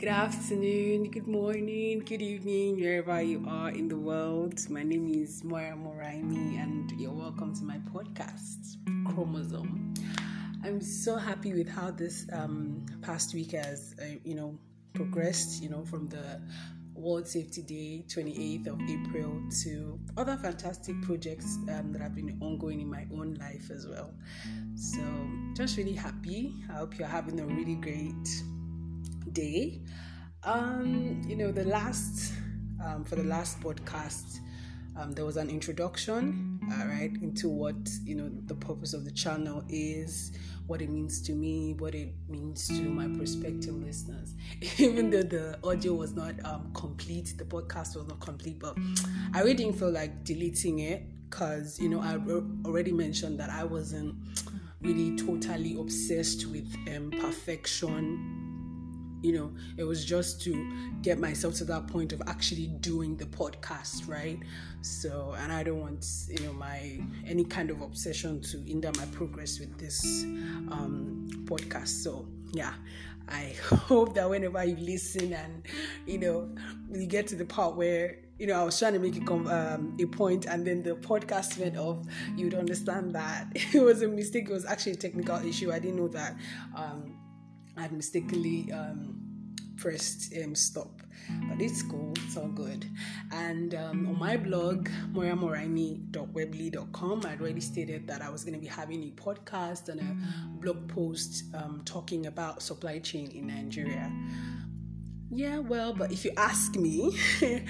Good afternoon, good morning, good evening, wherever you are in the world. My name is Moira Moraimi, and you're welcome to my podcast, Chromosome. I'm so happy with how this um, past week has, uh, you know, progressed. You know, from the World Safety Day, 28th of April, to other fantastic projects um, that have been ongoing in my own life as well. So, just really happy. I hope you're having a really great day. Um, you know, the last um, for the last podcast, um, there was an introduction, uh, right, into what you know the purpose of the channel is, what it means to me, what it means to my prospective listeners. Even though the audio was not um, complete, the podcast was not complete, but I really didn't feel like deleting it because you know I already mentioned that I wasn't really totally obsessed with um, perfection you know it was just to get myself to that point of actually doing the podcast right so and i don't want you know my any kind of obsession to hinder my progress with this um podcast so yeah i hope that whenever you listen and you know you get to the part where you know, I was trying to make a, um, a point, and then the podcast went off. You'd understand that it was a mistake. It was actually a technical issue. I didn't know that um, I had mistakenly um, pressed um, stop. But it's cool, it's all good. And um, on my blog, moyamoraimi.weebly.com, I'd already stated that I was going to be having a podcast and a blog post um, talking about supply chain in Nigeria. Yeah, well, but if you ask me,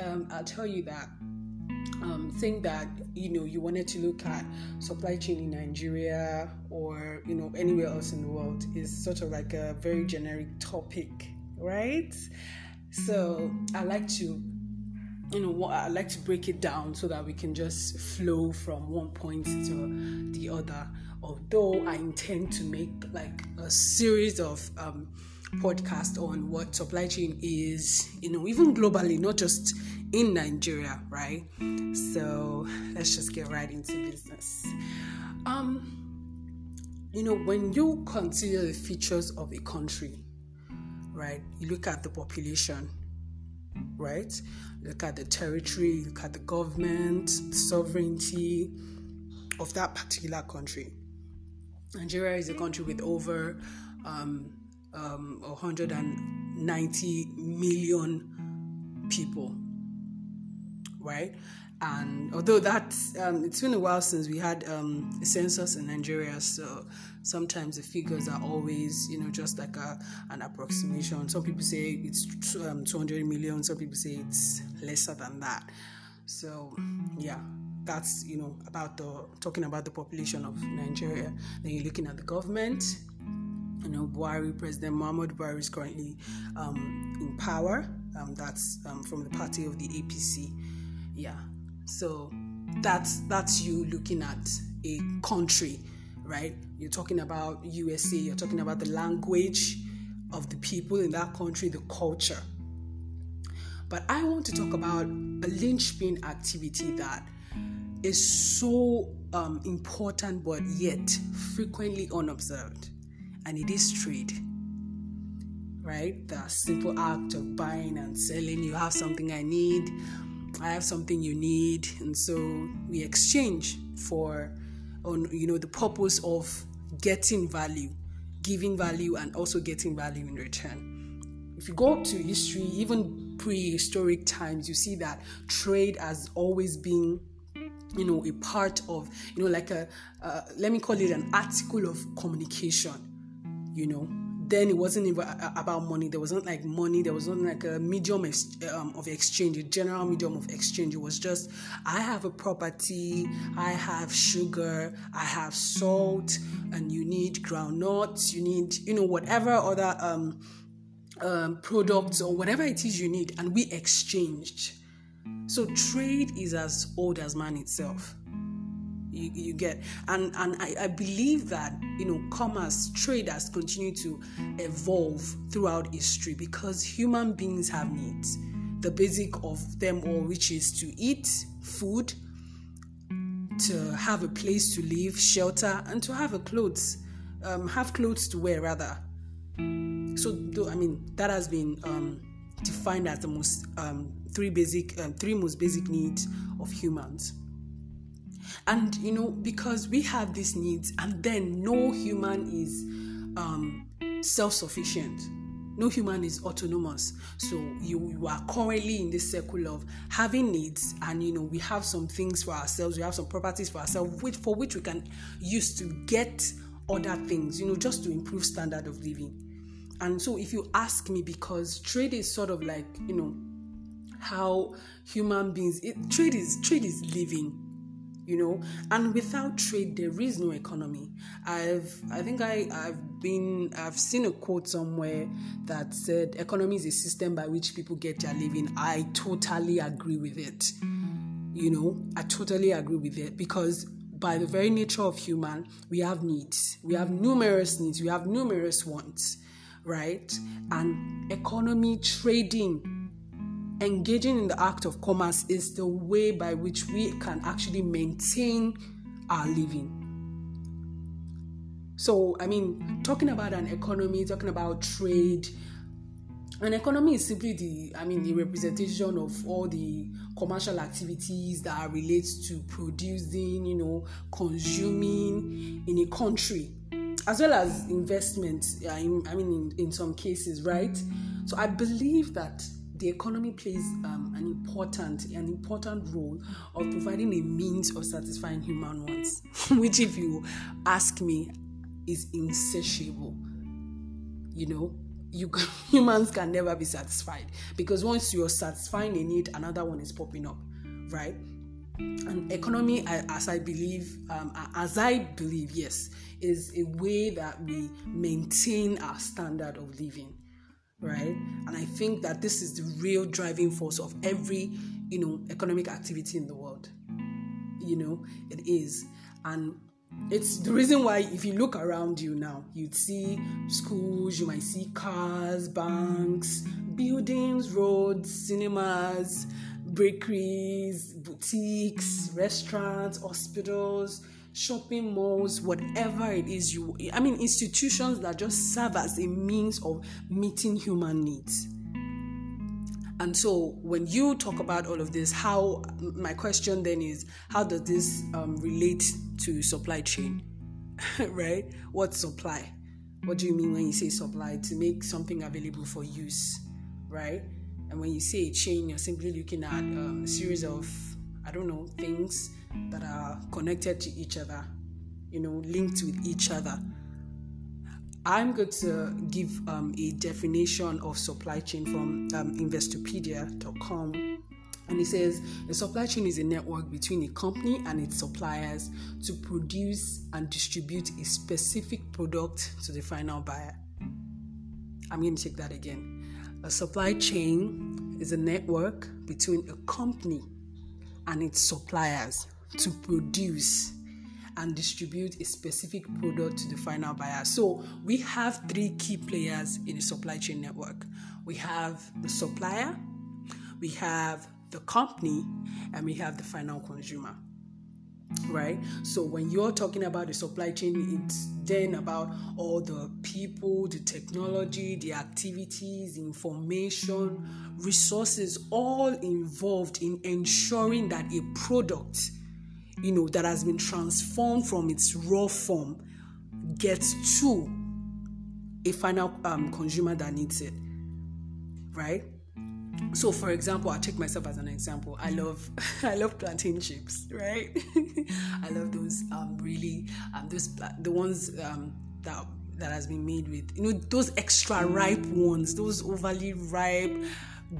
um, I'll tell you that um, think that you know you wanted to look at supply chain in Nigeria or you know anywhere else in the world is sort of like a very generic topic, right? So I like to you know I like to break it down so that we can just flow from one point to the other. Although I intend to make like a series of um, podcast on what supply chain is, you know, even globally, not just in Nigeria, right? So let's just get right into business. Um, you know, when you consider the features of a country, right, you look at the population, right? Look at the territory, look at the government, the sovereignty of that particular country. Nigeria is a country with over um, um, 190 million people, right? And although that um, it's been a while since we had um, a census in Nigeria, so sometimes the figures are always, you know, just like a, an approximation. Some people say it's um, 200 million, some people say it's lesser than that. So, yeah, that's you know about the talking about the population of Nigeria. Then you're looking at the government, you know, Buhari, President Muhammad Buhari is currently um, in power. Um, that's um, from the party of the APC. Yeah. So that's that's you looking at a country, right? You're talking about USA. You're talking about the language of the people in that country, the culture. But I want to talk about a linchpin activity that is so um, important, but yet frequently unobserved and it is trade right the simple act of buying and selling you have something i need i have something you need. And so we exchange for on you know the purpose of getting value giving value and also getting value in return. If you go to history even prehistoric times you see that trade has always been you know a part of you know like a uh, let me call it an article of communication you know then it wasn't even about money. There wasn't like money. There wasn't like a medium um, of exchange a general medium of exchange. It was just i have a property i have sugar i have salt and you need groundnuts you need you know whatever other um, um, products or whatever it is you need and we exchanged. So trade is as old as man itself you, you get. And and I, I believe that you know commerce trade has continued to evolve throughout history because human beings have needs. The basic of them all which is to eat food to have a place to live shelter and to have a clothes um, have clothes to wear rather. So i mean that has been um, defined as the most um, three basic um, three most basic needs of humans and you know because we have these needs and then no human is um, self-sufficient. No human is autonomous. So you, you are currently in this circle of having needs and you know we have some things for ourselves we have some properties for ourselves which for which we can use to get other things you know just to improve standard of living. And so if you ask me because trade is sort of like you know how human beings it, trade is trade is living you know and without trade there is no economy. I've i think i i've been i've seen a quote somewhere that said economy is a system by which people get their living. I totally agree with it. You know i totally agree with it because by the very nature of human we have needs. We have numerous needs. We have numerous wants right? And economy trading engaging in the act of commerce is the way by which we can actually maintain our living. So, I mean, talking about an economy, talking about trade, an economy is simply the, I mean, the representation of all the commercial activities that are related to producing, you know, consuming in a country, as well as investment. I mean, in, in some cases, right? So, I believe that the economy plays um, an important an important role of providing a means of satisfying human wants, which, if you ask me, is insatiable. You know, you humans can never be satisfied because once you're satisfying a need, another one is popping up, right? And economy, as I believe, um, as I believe, yes, is a way that we maintain our standard of living right? And I think that this is the real driving force of every, you know, economic activity in the world. You know, it is. And it's the reason why if you look around you now, you'd see schools, you might see cars, banks, buildings, roads, cinemas, bakeries, boutiques, restaurants, hospitals, shopping malls, whatever it is you, I mean, institutions that just serve as a means of meeting human needs. And so, when you talk about all of this, how my question then is, how does this um, relate to supply chain? right? What supply? What do you mean when you say supply? To make something available for use, right? And when you say a chain, you're simply looking at um, a series of, I don't know, things that are connected to each other, you know, linked with each other. I'm going to give um, a definition of supply chain from um, Investopedia.com. And it says a supply chain is a network between a company and its suppliers to produce and distribute a specific product to the final buyer. I'm going to take that again. A supply chain is a network between a company and its suppliers to produce and distribute a specific product to the final buyer. So we have three key players in the supply chain network. We have the supplier, we have the company, and we have the final consumer. Right? So when you're talking about the supply chain, it's then about all the people, the technology, the activities, information, resources, all involved in ensuring that a product you know, that has been transformed from its raw form gets to a final um, consumer that needs it, right? So, for example, I'll take myself as an example. I love, I love plantain chips, right? I love those um, really, um, those the ones um, that that has been made with, you know, those extra ripe ones, those overly ripe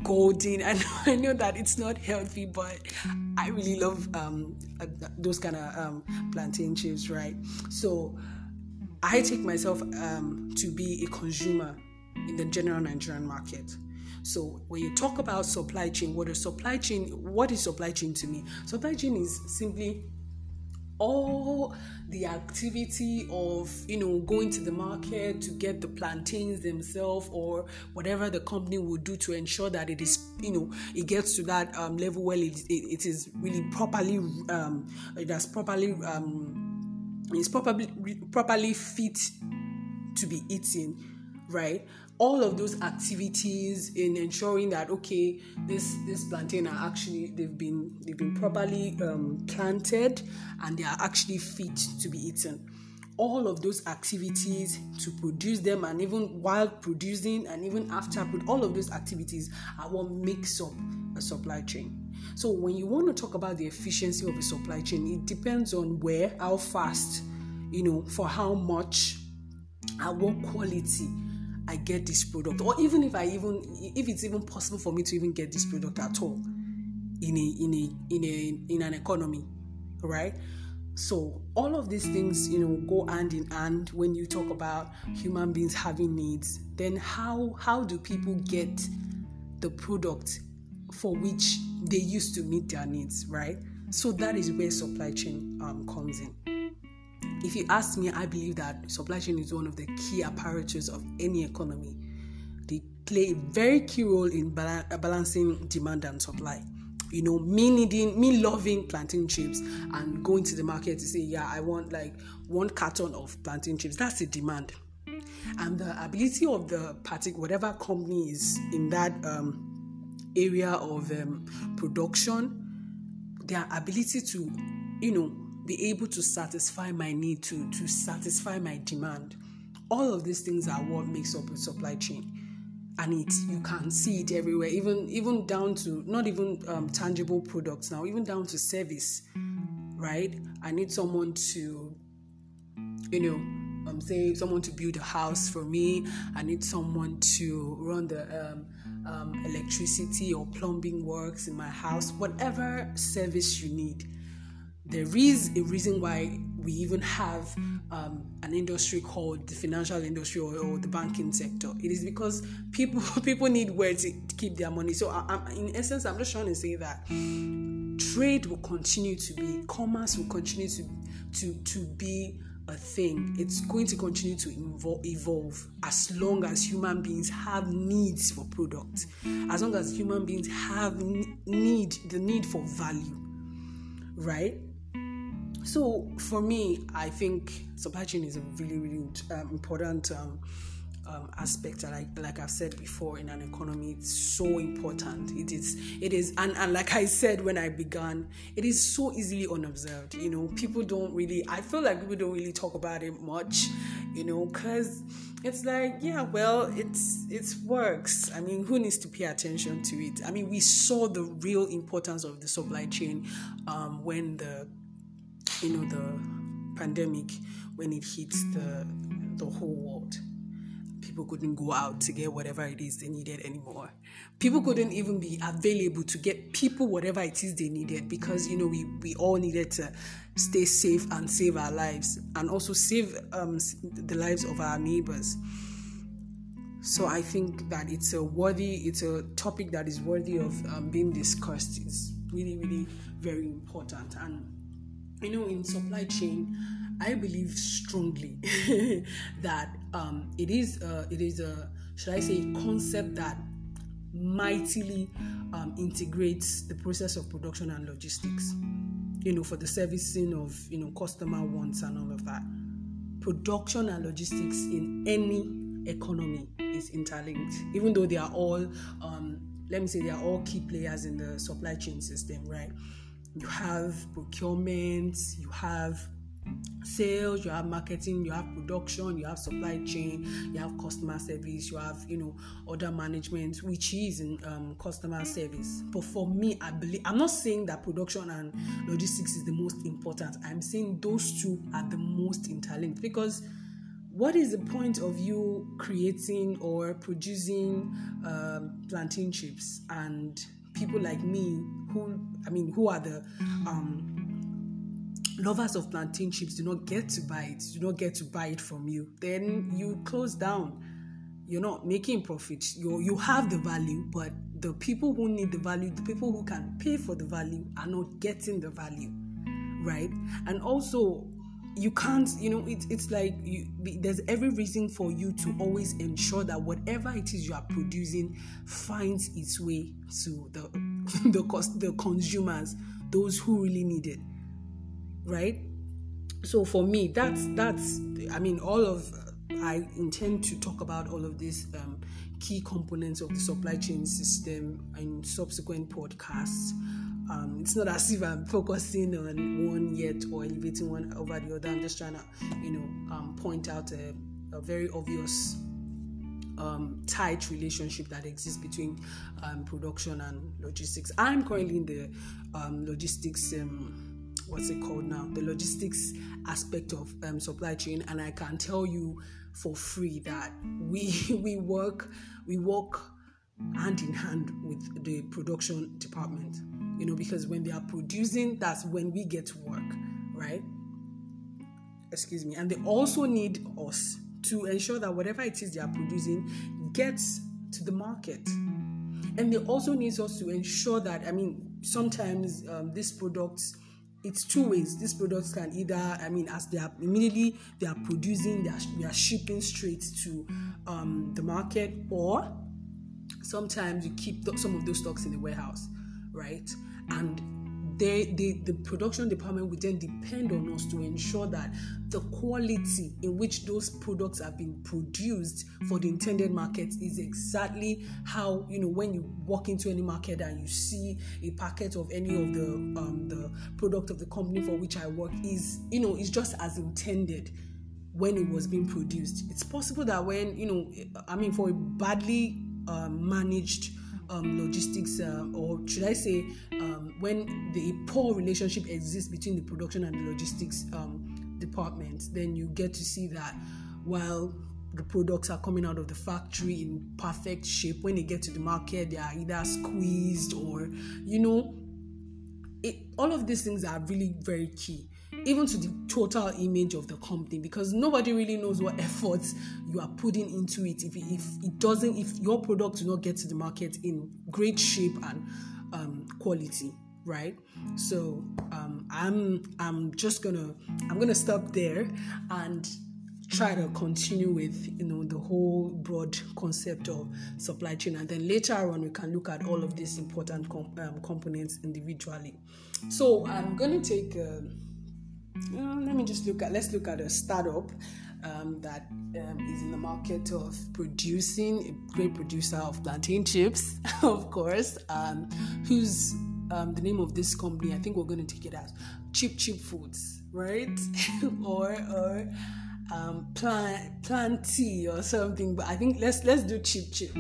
golden. I know, I know that it's not healthy, but I really love um, uh, those kind of um, plantain chips, right? So I take myself um, to be a consumer in the general Nigerian market. So when you talk about supply chain, what is supply chain? What is supply chain to me? Supply chain is simply all the activity of you know going to the market to get the plantains themselves or whatever the company will do to ensure that it is you know it gets to that um, level where it, it, it is really properly um, it has properly um, it's properly properly fit to be eaten right all of those activities in ensuring that okay this this plantain are actually they've been they've been properly um, planted and they are actually fit to be eaten. All of those activities to produce them and even while producing and even after all of those activities are what makes up a supply chain. So when you want to talk about the efficiency of a supply chain it depends on where how fast you know for how much at what quality I get this product, or even if I even if it's even possible for me to even get this product at all in a in a in a in an economy, right? So all of these things, you know, go hand in hand when you talk about human beings having needs. Then how how do people get the product for which they used to meet their needs, right? So that is where supply chain um, comes in if you ask me, I believe that supply chain is one of the key apparatus of any economy. They play a very key role in balancing demand and supply. You know, me needing, me loving plantain chips and going to the market to say, yeah, I want like one carton of plantain chips. That's the demand. And the ability of the party, whatever company is in that um, area of um, production, their ability to, you know, be able to satisfy my need, to, to satisfy my demand. All of these things are what makes up a supply chain. And it you can see it everywhere, even even down to not even um, tangible products now, even down to service, right? I need someone to, you know, um, say someone to build a house for me. I need someone to run the um, um, electricity or plumbing works in my house. Whatever service you need, there is a reason why we even have um, an industry called the financial industry or, or, the banking sector. It is because people people need where to keep their money. So, I, in essence, I'm just trying to say that trade will continue to be, commerce will continue to to to be a thing. It's going to continue to evolve, evolve as long as human beings have needs for products, as long as human beings have need the need for value, right? So for me, I think supply chain is a really, really um, important um, um, aspect. Like, like I've said before, in an economy, it's so important. It is, it is, and, and like I said when I began, it is so easily unobserved. You know, people don't really. I feel like people don't really talk about it much. You know, because it's like yeah well it's it works i mean who needs to pay attention to it i mean we saw the real importance of the supply chain um, when the you know the pandemic when it hits the the whole world people couldn't go out to get whatever it is they needed anymore. People couldn't even be available to get people whatever it is they needed because you know we we all needed to stay safe and save our lives and also save um, the lives of our neighbors. So i think that it's a worthy it's a topic that is worthy of um, being discussed. It's really really very important and you know, in supply chain, I believe strongly that um, it is a, it is a should I say concept that mightily um, integrates the process of production and logistics. You know, for the servicing of you know customer wants and all of that. Production and logistics in any economy is interlinked, even though they are all um, let me say they are all key players in the supply chain system, right? You have procurement, you have sales, you have marketing, you have production, you have supply chain, you have customer service, you have you know order management, which is in um, customer service. But for me, I believe I'm not saying that production and logistics is the most important. I'm saying those two are the most interlinked because what is the point of you creating or producing um, plantain chips and people like me who I mean who are the um, lovers of plantain chips do not get to buy it, do not get to buy it from you, then you close down. You're not making profit. You you have the value, but the people who need the value, the people who can pay for the value, are not getting the value, right? And also, you can't you know it, it's like you, there's every reason for you to always ensure that whatever it is you are producing finds its way to the the cost the consumers those who really need it right so for me that's that's i mean all of I intend to talk about all of these um, key components of the supply chain system in subsequent podcasts. Um, it's not as if I'm focusing on one yet or elevating one over the other. I'm just trying to, you know, um, point out a, a very obvious um, tight relationship that exists between um, production and logistics. I'm currently in the um, logistics. Um, what's it called now? The logistics aspect of um, supply chain, and I can tell you for free that we we work we work hand in hand with the production department you know, because when they are producing, that's when we get to work, right? Excuse me. And they also need us to ensure that whatever it is they are producing gets to the market. And they also need us to ensure that, I mean, sometimes um, these products, it's two ways. These products can either, I mean, as they are immediately they are producing, they are, they are shipping straight to um, the market, or sometimes you keep some of those stocks in the warehouse, right? and they, they, the production department will then depend on us to ensure that the quality in which those products have been produced for the intended market is exactly how you know when you walk into any market and you see a packet of any of the um, the product of the company for which I work is you know is just as intended when it was being produced. It's possible that when you know I mean for a badly um, managed um, logistics, uh, or should I say, um, when the poor relationship exists between the production and the logistics um, department, then you get to see that while the products are coming out of the factory in perfect shape, when they get to the market, they are either squeezed or, you know, it, all of these things are really very key even to the total image of the company because nobody really knows what efforts you are putting into it. If, if it doesn't if your product do not get to the market in great shape and um, quality right? So um, i'm i'm just gonna i'm gonna stop there and try to continue with you know the whole broad concept of supply chain. And then later on we can look at all of these important um, components individually. So i'm going to take uh, let me just look at let's look at a startup um, that um, is in the market of producing a great producer of plantain chips, of course. Um, who's um, the name of this company? I think we're going to take it as Cheap Cheap Foods, right? or or um, plant planty or something. But I think let's let's do Cheap Chip.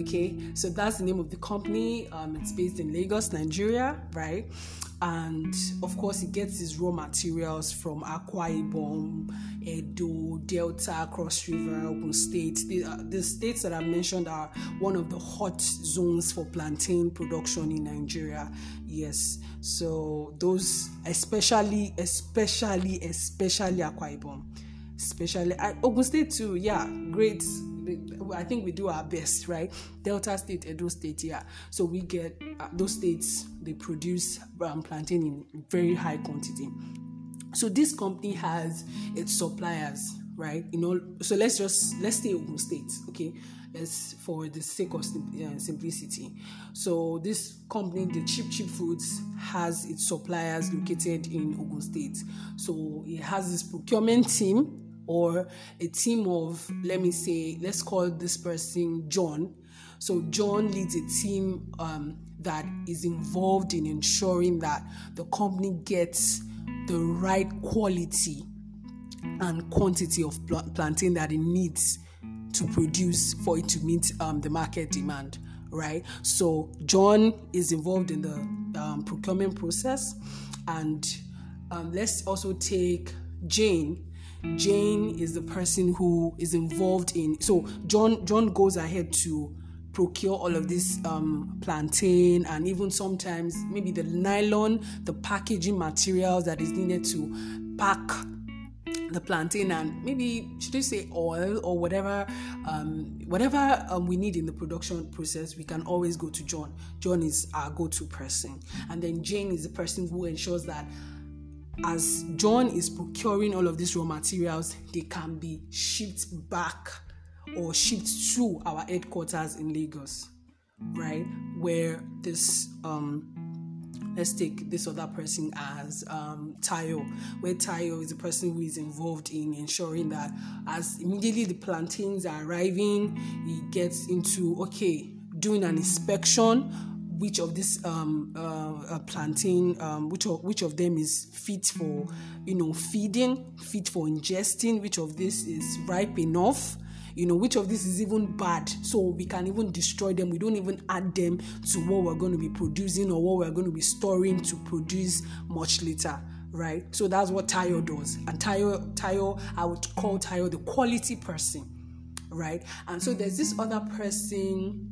Okay, so that's the name of the company. Um, it's based in Lagos, Nigeria, right? And of course, he gets his raw materials from Akwa Ibom, Edo, Delta, Cross River, Ogun State. The, uh, the states that I mentioned are one of the hot zones for plantain production in Nigeria. Yes, so those, especially, especially, especially Akwa Ibom, especially uh, Ogun State too. Yeah, great I think we do our best, right? Delta State, Edo State, yeah. So we get uh, those states they produce um, plantain in very high quantity. So this company has its suppliers, right? You know, so let's just let's stay Ogun State, okay? As for the sake of uh, simplicity. So this company, the Cheap Cheap Foods, has its suppliers located in Ogun State. So it has this procurement team or a team of, let me say, let's call this person John. So John leads a team um, that is involved in ensuring that the company gets the right quality and quantity of pl- that it needs to produce for it to meet um, the market demand right so john is involved in the um, procurement process and um, let's also take jane Jane is the person who is involved in. So John John goes ahead to procure all of this um, plantain and even sometimes maybe the nylon, the packaging materials that is needed to pack the plantain and maybe should I say oil or whatever um, whatever um, we need in the production process we can always go to John John is our go-to person and then Jane is the person who ensures that as John is procuring all of these raw materials, they can be shipped back or shipped to our headquarters in Lagos, right? Where this um, let's take this other person as um, Tayo, where Tayo is the person who is involved in ensuring that as immediately the plantains are arriving, he gets into okay doing an inspection which of this um, uh, uh, plantain, um, which of which of them is fit for, you know, feeding, fit for ingesting, which of this is ripe enough, you know, which of this is even bad, so we can even destroy them. We don't even add them to what we're going to be producing or what we're going to be storing to produce much later right? So that's what Tayo does. And Tayo, Tayo, I would call Tayo the quality person, right? And so there's this other person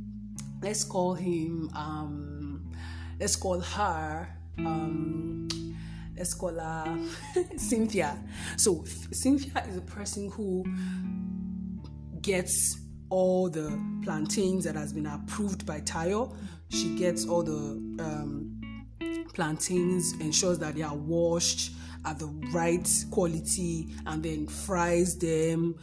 let's call him um let's call her um let's call her Cynthia. So Cynthia is a person who gets all the plantains that has been approved by Tayo. She gets all the um, plantains, ensures that they are washed at the right quality, and then fries them,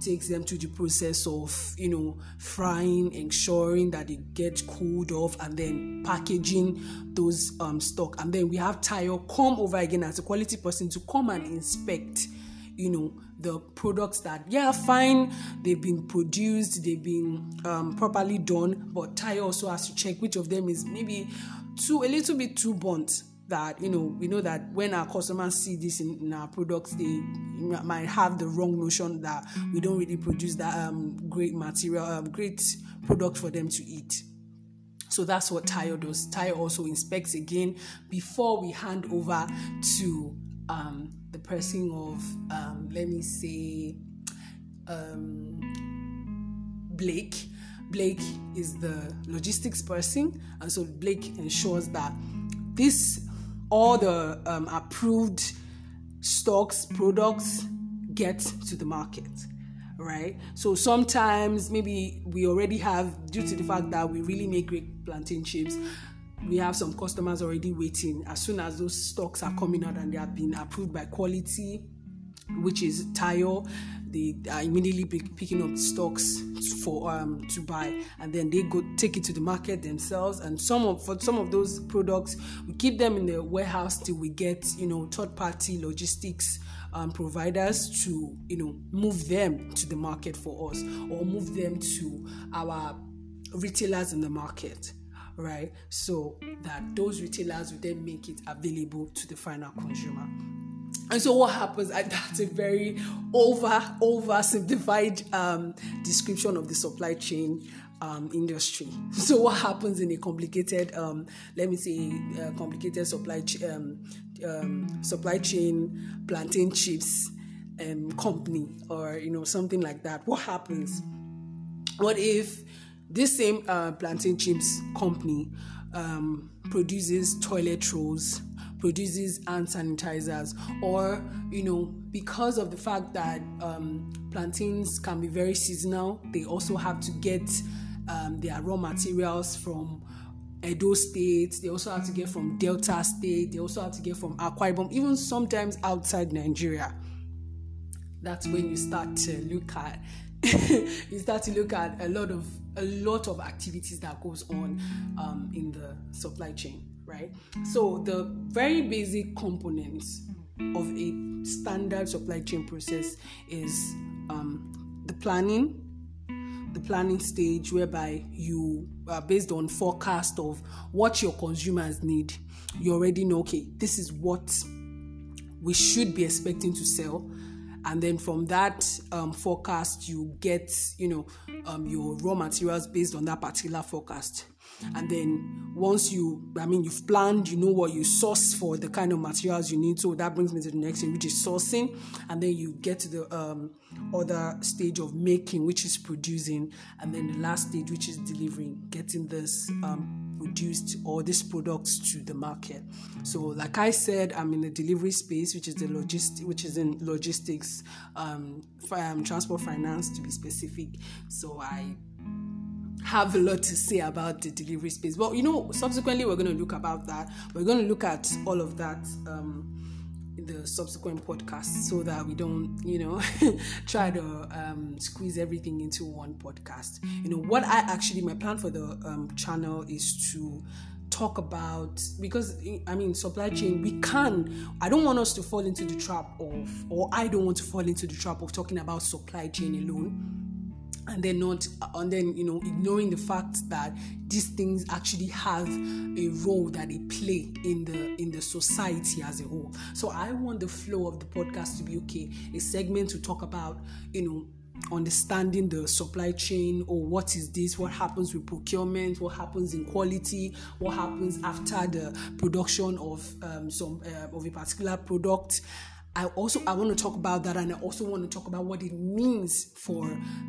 takes them to the process of you know frying ensuring that they get cooled off and then packaging those um, stock. And then we have Tayo come over again as a quality person to come and inspect you know the products that yeah fine they've been produced they've been um, properly done but Tayo also has to check which of them is maybe too a little bit too burnt that you know we know that when our customers see this in, in, our products they might have the wrong notion that we don't really produce that um, great material um, great product for them to eat. So that's what Tayo does. Tayo also inspects again before we hand over to um, the person of um, let me say um, Blake. Blake is the logistics person and so Blake ensures that this all the um, approved stocks, products get to the market right? So sometimes maybe we already have, due to the fact that we really make great plantain chips, we have some customers already waiting. As soon as those stocks are coming out and they have been approved by quality, which is Tayo, they are immediately picking up stocks for um, to buy, and then they go take it to the market themselves. And some of for some of those products, we keep them in the warehouse till we get you know third party logistics um, providers to you know move them to the market for us or move them to our retailers in the market right? So that those retailers will then make it available to the final consumer and so what happens that's a very over over simplified um, description of the supply chain um, industry. So what happens in a complicated um, let me say uh, complicated supply ch- um, um, supply chain plantain chips um, company or you know something like that. What happens? What if this same uh, plantain chips company produces toilet rolls produces hand sanitizers or you know because of the fact that um, plantains can be very seasonal they also have to get um, their raw materials from Edo State, they also have to get from Delta State, they also have to get from Akwa Ibom, even sometimes outside Nigeria. That's when you start to look at you start to look at a lot of a lot of activities that goes on um, in the supply chain right? So the very basic components of a standard supply chain process is um, the planning, the planning stage whereby you are based on forecast of what your consumers need. You already know, okay, this is what we should be expecting to sell and then from that um, forecast you get you know um, your raw materials based on that particular forecast. And then once you i mean you've planned you know what you source for the kind of materials you need. So that brings me to the next thing which is sourcing. And then you get to the um, other stage of making which is producing. And then the last stage which is delivering getting this um, produced or these products to the market so like i said i'm in the delivery space which is the logistic which is in logistics um, um transport finance to be specific so i have a lot to say about the delivery space. But you know, subsequently we're going to look about that. We're going to look at all of that um, the subsequent podcast so that we don't, you know, try to um, squeeze everything into one podcast. You know, what I actually my plan for the um, channel is to talk about because I mean supply chain we can I don't want us to fall into the trap of or I don't want to fall into the trap of talking about supply chain alone and then not and then you know ignoring the fact that these things actually have a role that they play in the in the society as a whole. So i want the flow of the podcast to be okay a segment to talk about you know understanding the supply chain or what is this what happens with procurement what happens in quality what happens after the production of um, some uh, of a particular product I also I want to talk about that and I also want to talk about what it means for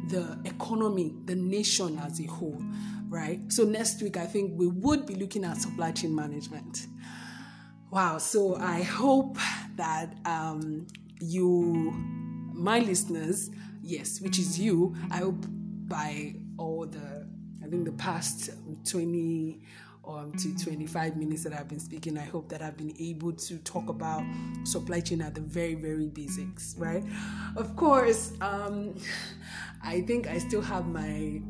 the economy, the nation as a whole, right? So next week I think we would be looking at supply chain management. Wow, so I hope that um, you my listeners, yes, which is you, I hope by all the I think the past 20 um, to 25 minutes that I've been speaking, I hope that I've been able to talk about supply chain at the very, very basics, right? Of course, um, I think I still have my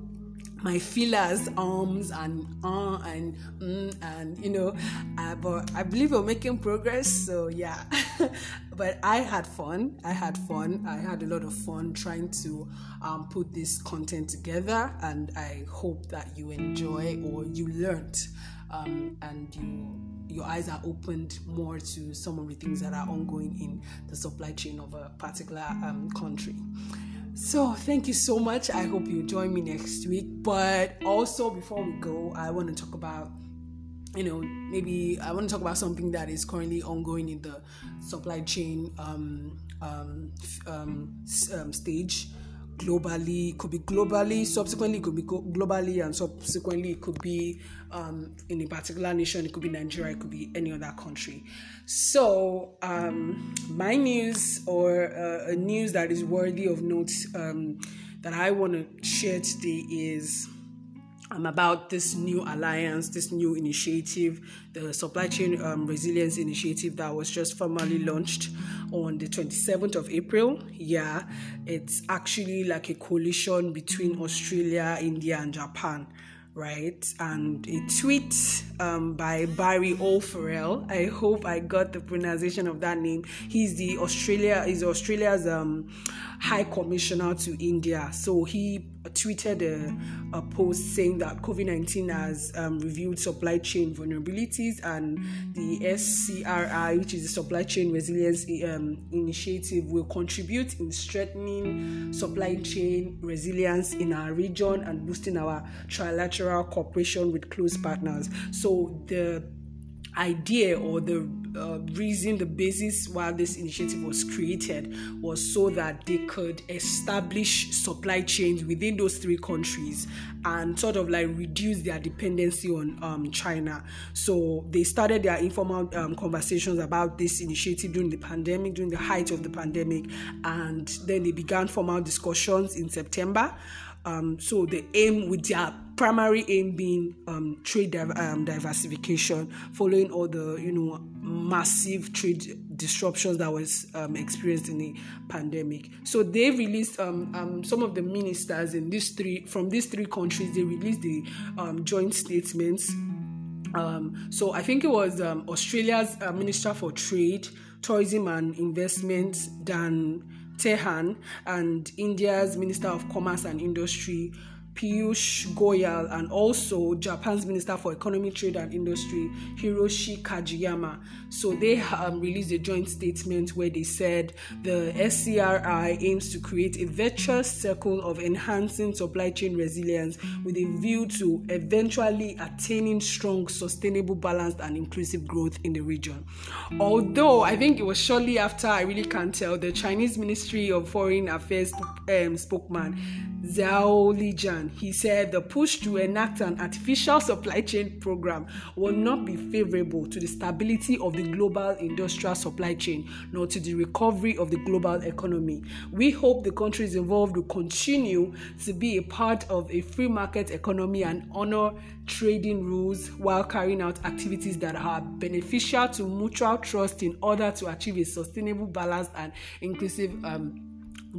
my feelers, arms and uh and mm, and you know, uh, but I believe we're making progress. So yeah, but I had fun. I had fun. I had a lot of fun trying to um, put this content together, and I hope that you enjoy or you learned, um, and you your eyes are opened more to some of the things that are ongoing in the supply chain of a particular um, country. So, thank you so much. I hope you join me next week. But also, before we go, I want to talk about, you know, maybe I want to talk about something that is currently ongoing in the supply chain um, um, um, um stage globally could be globally subsequently it could be globally and subsequently it could be um, in a particular nation it could be nigeria it could be any other country. So um, my news or uh, a news that is worthy of note um, that i want to share today is um, about this new alliance, this new initiative, the Supply Chain um, Resilience Initiative that was just formally launched on the 27th of April. Yeah, it's actually like a coalition between Australia, India, and Japan right? And a tweet um, by Barry O'Farrell. I hope I got the pronunciation of that name. He's the Australia is Australia's um, High Commissioner to India. So he tweeted a, a post saying that COVID 19 has um, revealed supply chain vulnerabilities, and the SCRI, which is the Supply Chain Resilience um, Initiative, will contribute in strengthening supply chain resilience in our region and boosting our trilateral cooperation with close partners. So the idea or the uh, reason, the basis why this initiative was created was so that they could establish supply chains within those three countries and sort of like reduce their dependency on um, China. So they started their informal um, conversations about this initiative during the pandemic, during the height of the pandemic, and then they began formal discussions in September. Um, so the aim with their primary aim being um, trade div- um, diversification, following all the you know massive trade disruptions that was um, experienced in the pandemic. So they released um, um, some of the ministers in these three from these three countries. They released the joint statements. so I think it was Australia's uh, Minister for Trade, Tourism and Investment, Dan Tehan and India's Minister of Commerce and Industry, Piyush Goyal and also Japan's Minister for Economy, Trade and Industry, Hiroshi Kajiyama. So they um, released a joint statement where they said the SCRI aims to create a virtuous circle of enhancing supply chain resilience with a view to eventually attaining strong, sustainable, balanced, and inclusive growth in the region. Although I think it was shortly after, I really can't tell, the Chinese Ministry of Foreign Affairs um, spokesman Zhao Lijian he said the push to enact an artificial supply chain program will not be favorable to the stability of the global industrial supply chain nor to the recovery of the global economy. We hope the countries involved will continue to be a part of a free market economy and honor trading rules while carrying out activities that are beneficial to mutual trust in order to achieve a sustainable, balanced, and inclusive um,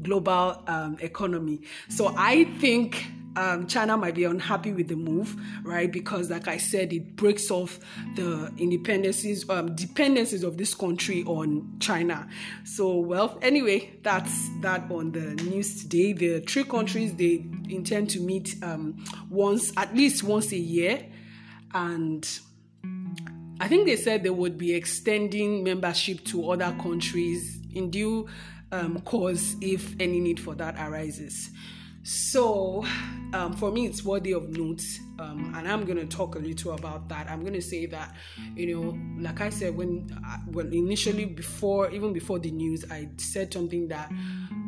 global um, economy. So I think um, China might be unhappy with the move, right? Because, like I said, it breaks off the independencies, um, dependencies of this country on China. So, well, anyway, that's that on the news today. The three countries they intend to meet um, once, at least once a year, and I think they said they would be extending membership to other countries in due um, course if any need for that arises. So, um, for me, it's worthy of note, um, and I'm going to talk a little about that. I'm going to say that, you know, like I said, when uh, when initially before even before the news, I said something that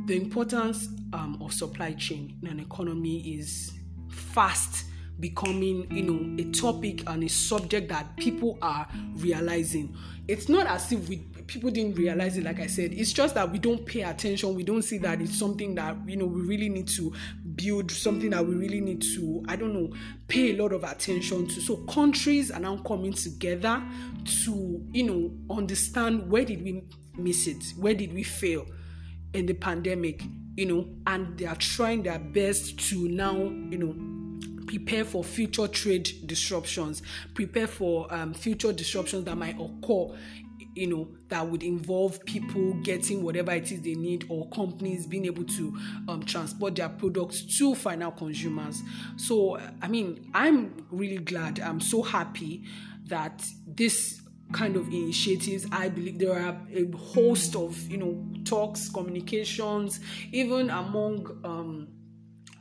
the importance um, of supply chain in an economy is fast becoming, you know, a topic and a subject that people are realizing. It's not as if we people didn't realize it like i said. It's just that we don't pay attention. We don't see that it's something that you know we really need to build something that we really need to i don't know pay a lot of attention to. So countries are now coming together to you know understand where did we miss it? Where did we fail in the pandemic you know? And they are trying their best to now you know prepare for future trade disruptions, prepare for um, future disruptions that might occur you know that would involve people getting whatever it is they need or companies being able to um, transport their products to final consumers. So i mean i'm really glad. I'm so happy that this kind of initiatives i believe there are a host of you know talks communications even among um,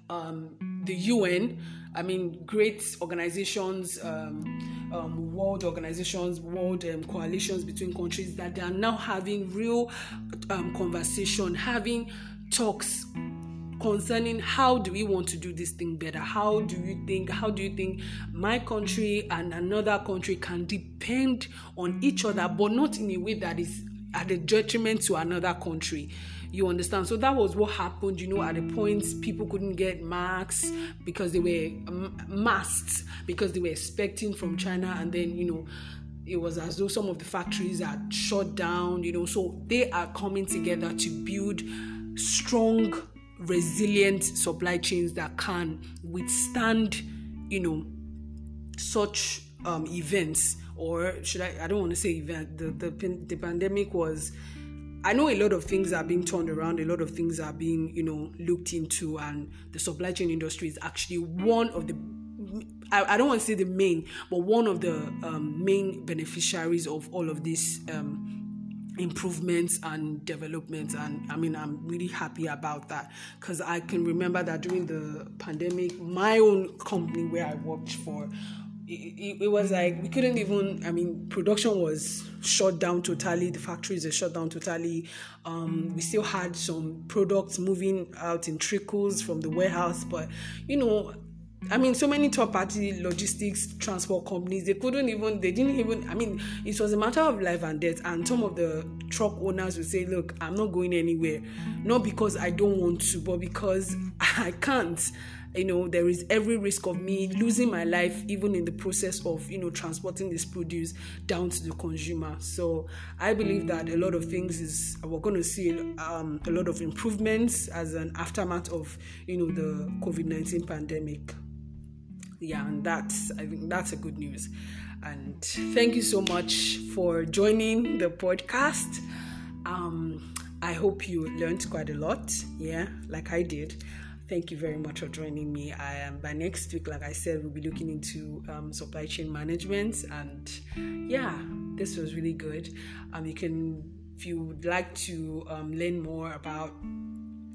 um, the un I mean, great organizations, um, um, world organizations, world um, coalitions between countries that they are now having real um, conversation, having talks concerning how do we want to do this thing better? How do you think how do you think my country and another country can depend on each other but not in a way that is at a detriment to another country you understand? So that was what happened, you know, at the points people couldn't get masks because they were um, masked because they were expecting from China, and then, you know, it was as though some of the factories are shut down, you know. So they are coming together to build strong, resilient supply chains that can withstand, you know, such um, events. Or should I? I don't want to say event. The the, the pandemic was I know a lot of things are being turned around, a lot of things are being, you know, looked into, and the supply chain industry is actually one of the I, I don't want to say the main, but one of the um, main beneficiaries of all of these um, improvements and developments. And I mean, I'm really happy about that because I can remember that during the pandemic, my own company where I worked for it, it, was like we couldn't even i mean production was shut down totally the factories are shut down totally um, we still had some products moving out in trickles from the warehouse but you know I mean, so many top party logistics transport companies, they couldn't even, they didn't even, I mean, it was a matter of life and death. And some of the truck owners would say, Look, I'm not going anywhere. Not because I don't want to, but because I can't you know there is every risk of me losing my life even in the process of you know transporting this produce down to the consumer. So i believe that a lot of things is we're going to see um, a lot of improvements as an aftermath of you know the covid-19 pandemic. Yeah and that's i think that's a good news. And thank you so much for joining the podcast. Um, i hope you learned quite a lot. Yeah like i did Thank you very much for joining me. I am by next week, like I said, we'll be looking into um, supply chain management, and yeah, this was really good. Um, you can, if you would like to um, learn more about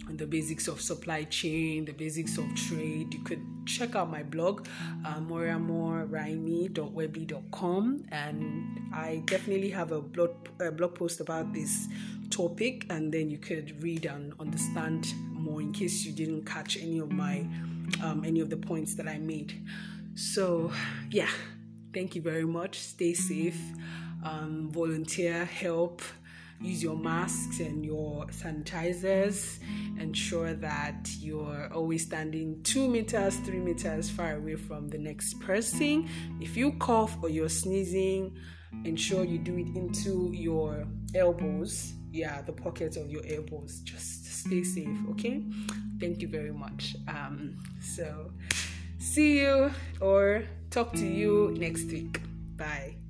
the basics of supply chain, the basics of trade, you could check out my blog, uh, moriamoraimi.weebly.com, and I definitely have a blog, a blog post about this topic, and then you could read and understand more in case you didn't catch any of my um, any of the points that I made. So yeah, thank you very much. Stay safe. Um, volunteer, help. Use your masks and your sanitizers. Ensure that you're always standing two meters, three meters far away from the next person. If you cough or you're sneezing, ensure you do it into your elbows. Yeah, the pockets of your elbows. Just stay safe. Okay. Thank you very much. Um, so see you or talk to you next week. Bye.